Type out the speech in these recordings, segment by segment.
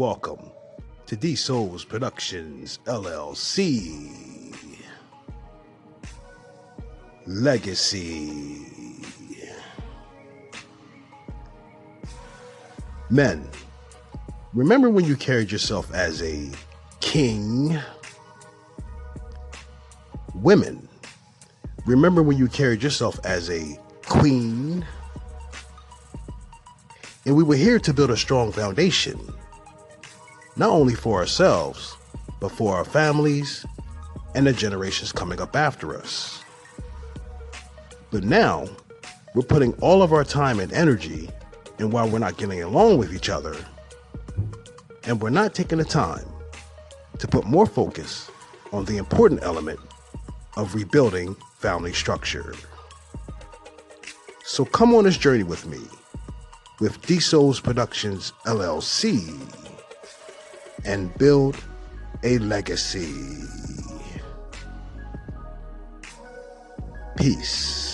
Welcome to D Souls Productions LLC. Legacy. Men, remember when you carried yourself as a king? Women, remember when you carried yourself as a queen? And we were here to build a strong foundation, not only for ourselves, but for our families and the generations coming up after us. But now, we're putting all of our time and energy in while we're not getting along with each other, and we're not taking the time to put more focus on the important element of rebuilding family structure. So come on this journey with me with D Productions LLC and build a legacy. Peace.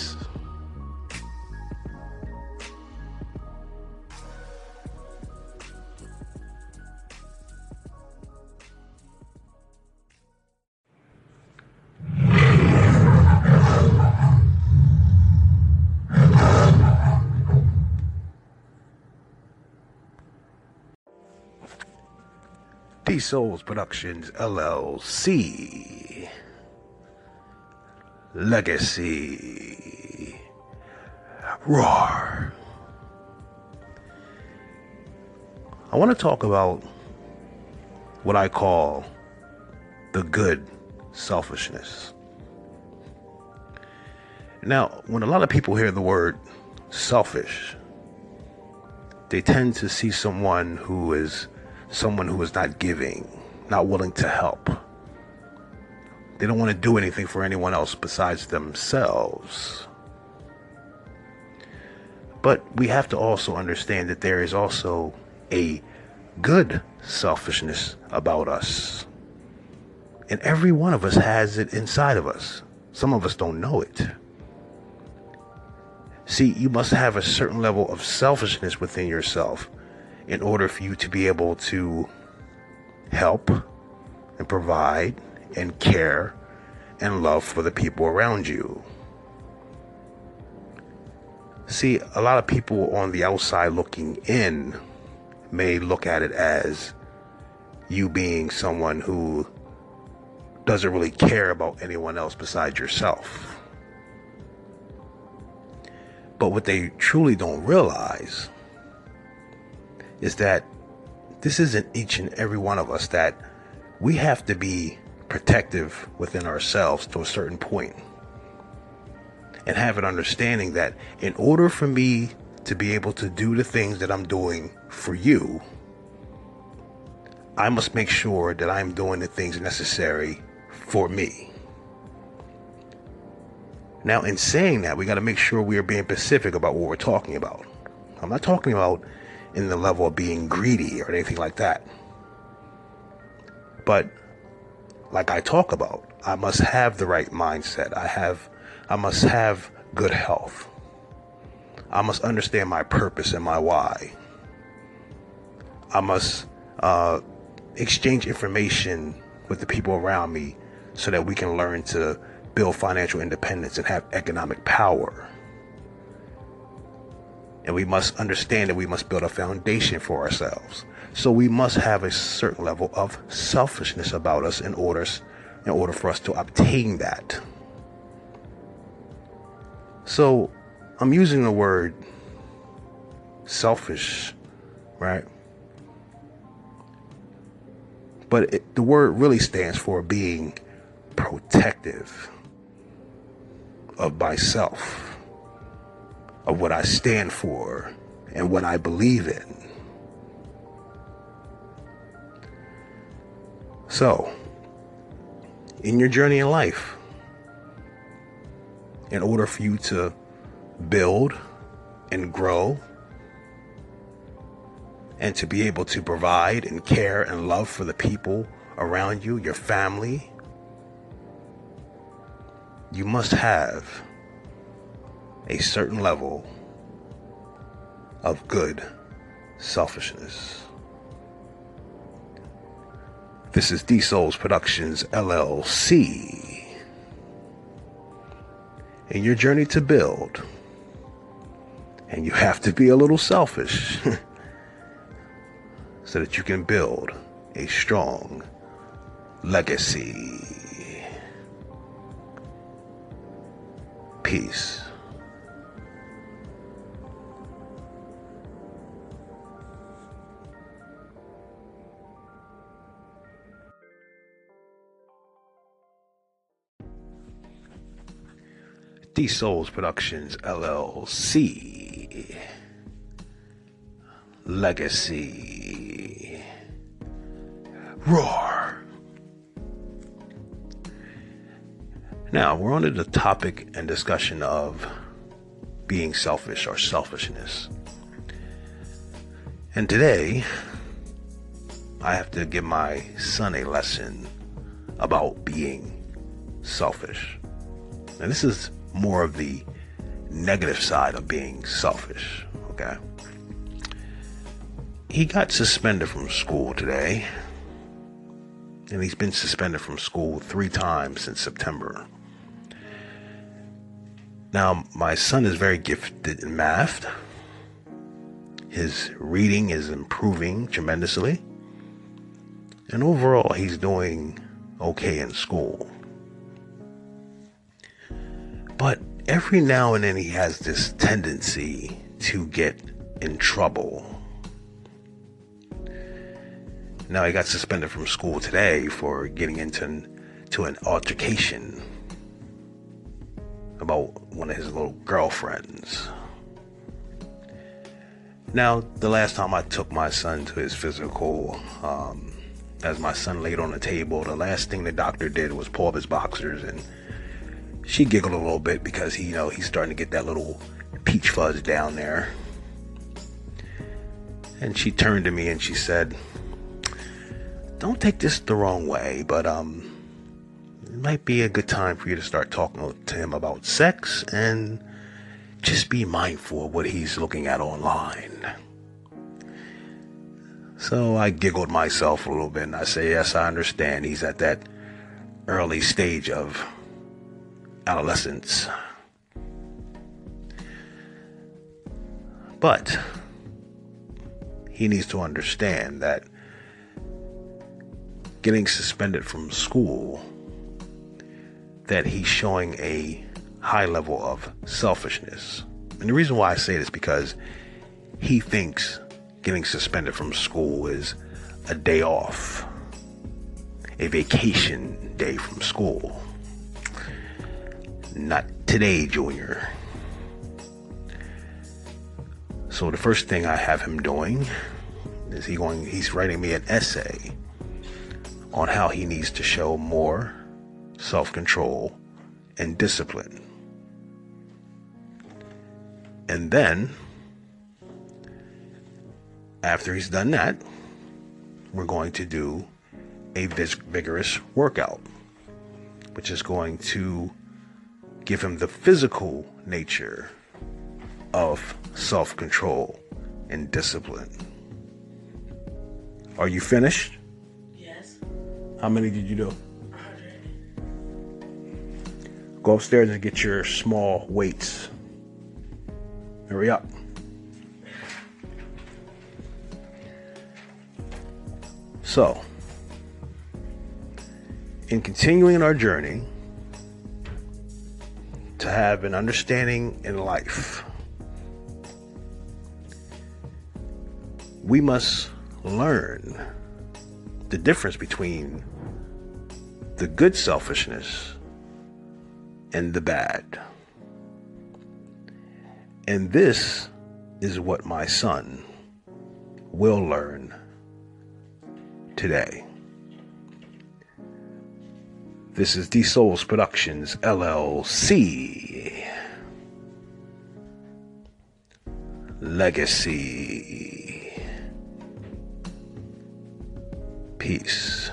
D Souls Productions LLC. Legacy. Roar. I want to talk about what I call the good selfishness. Now, when a lot of people hear the word selfish, they tend to see someone who is someone who is not giving, not willing to help. They don't want to do anything for anyone else besides themselves. But we have to also understand that there is also a good selfishness about us. And every one of us has it inside of us. Some of us don't know it. See, you must have a certain level of selfishness within yourself in order for you to be able to help and provide and care and love for the people around you. See, a lot of people on the outside looking in may look at it as you being someone who doesn't really care about anyone else besides yourself. But what they truly don't realize is that this isn't each and every one of us that we have to be protective within ourselves to a certain point and have an understanding that in order for me to be able to do the things that I'm doing for you, I must make sure that I'm doing the things necessary for me. Now, in saying that, we got to make sure we are being specific about what we're talking about. I'm not talking about in the level of being greedy or anything like that. But like I talk about, I must have the right mindset. I have I must have good health. I must understand my purpose and my why. I must uh, exchange information with the people around me so that we can learn to build financial independence and have economic power. And we must understand that we must build a foundation for ourselves. So we must have a certain level of selfishness about us in order, in order for us to obtain that. So I'm using the word selfish, right? But it, the word really stands for being protective of myself of what I stand for and what I believe in. So, in your journey in life, in order for you to build and grow and to be able to provide and care and love for the people around you, your family, you must have a certain level of good selfishness. This is D Souls Productions LLC. In your journey to build, and you have to be a little selfish so that you can build a strong legacy. Peace. D Souls Productions LLC. Legacy. Roar. Now, we're on to the topic and discussion of being selfish or selfishness. And today, I have to give my son a lesson about being selfish. Now, this is more of the negative side of being selfish, okay? He got suspended from school today, and he's been suspended from school three times since September. Now, my son is very gifted in math. His reading is improving tremendously. And overall, he's doing okay in school. Every now and then he has this tendency to get in trouble. Now he got suspended from school today for getting into to an altercation about one of his little girlfriends. Now, the last time I took my son to his physical, um, as my son laid on the table, the last thing the doctor did was pull up his boxers and she giggled a little bit because he, you know, he's starting to get that little peach fuzz down there. And she turned to me and she said, "Don't take this the wrong way, but um it might be a good time for you to start talking to him about sex and just be mindful of what he's looking at online." So I giggled myself a little bit and I say, "Yes, I understand. He's at that early stage of adolescence. But he needs to understand that getting suspended from school, that he's showing a high level of selfishness. And the reason why I say this because he thinks getting suspended from school is a day off, a vacation day from school. Not today, Junior. So the first thing I have him doing is he going he's writing me an essay on how he needs to show more self-control and discipline. And then after he's done that, we're going to do a vigorous workout, which is going to give him the physical nature of self control and discipline. Are you finished? Yes. How many did you do? Go upstairs and get your small weights. Hurry up. So, in continuing our journey, to have an understanding in life. We must learn the difference between the good selfishness and the bad. And this is what my son will learn today. This is D Souls Productions LLC. Legacy. Peace.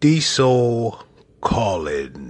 D Soul Calling.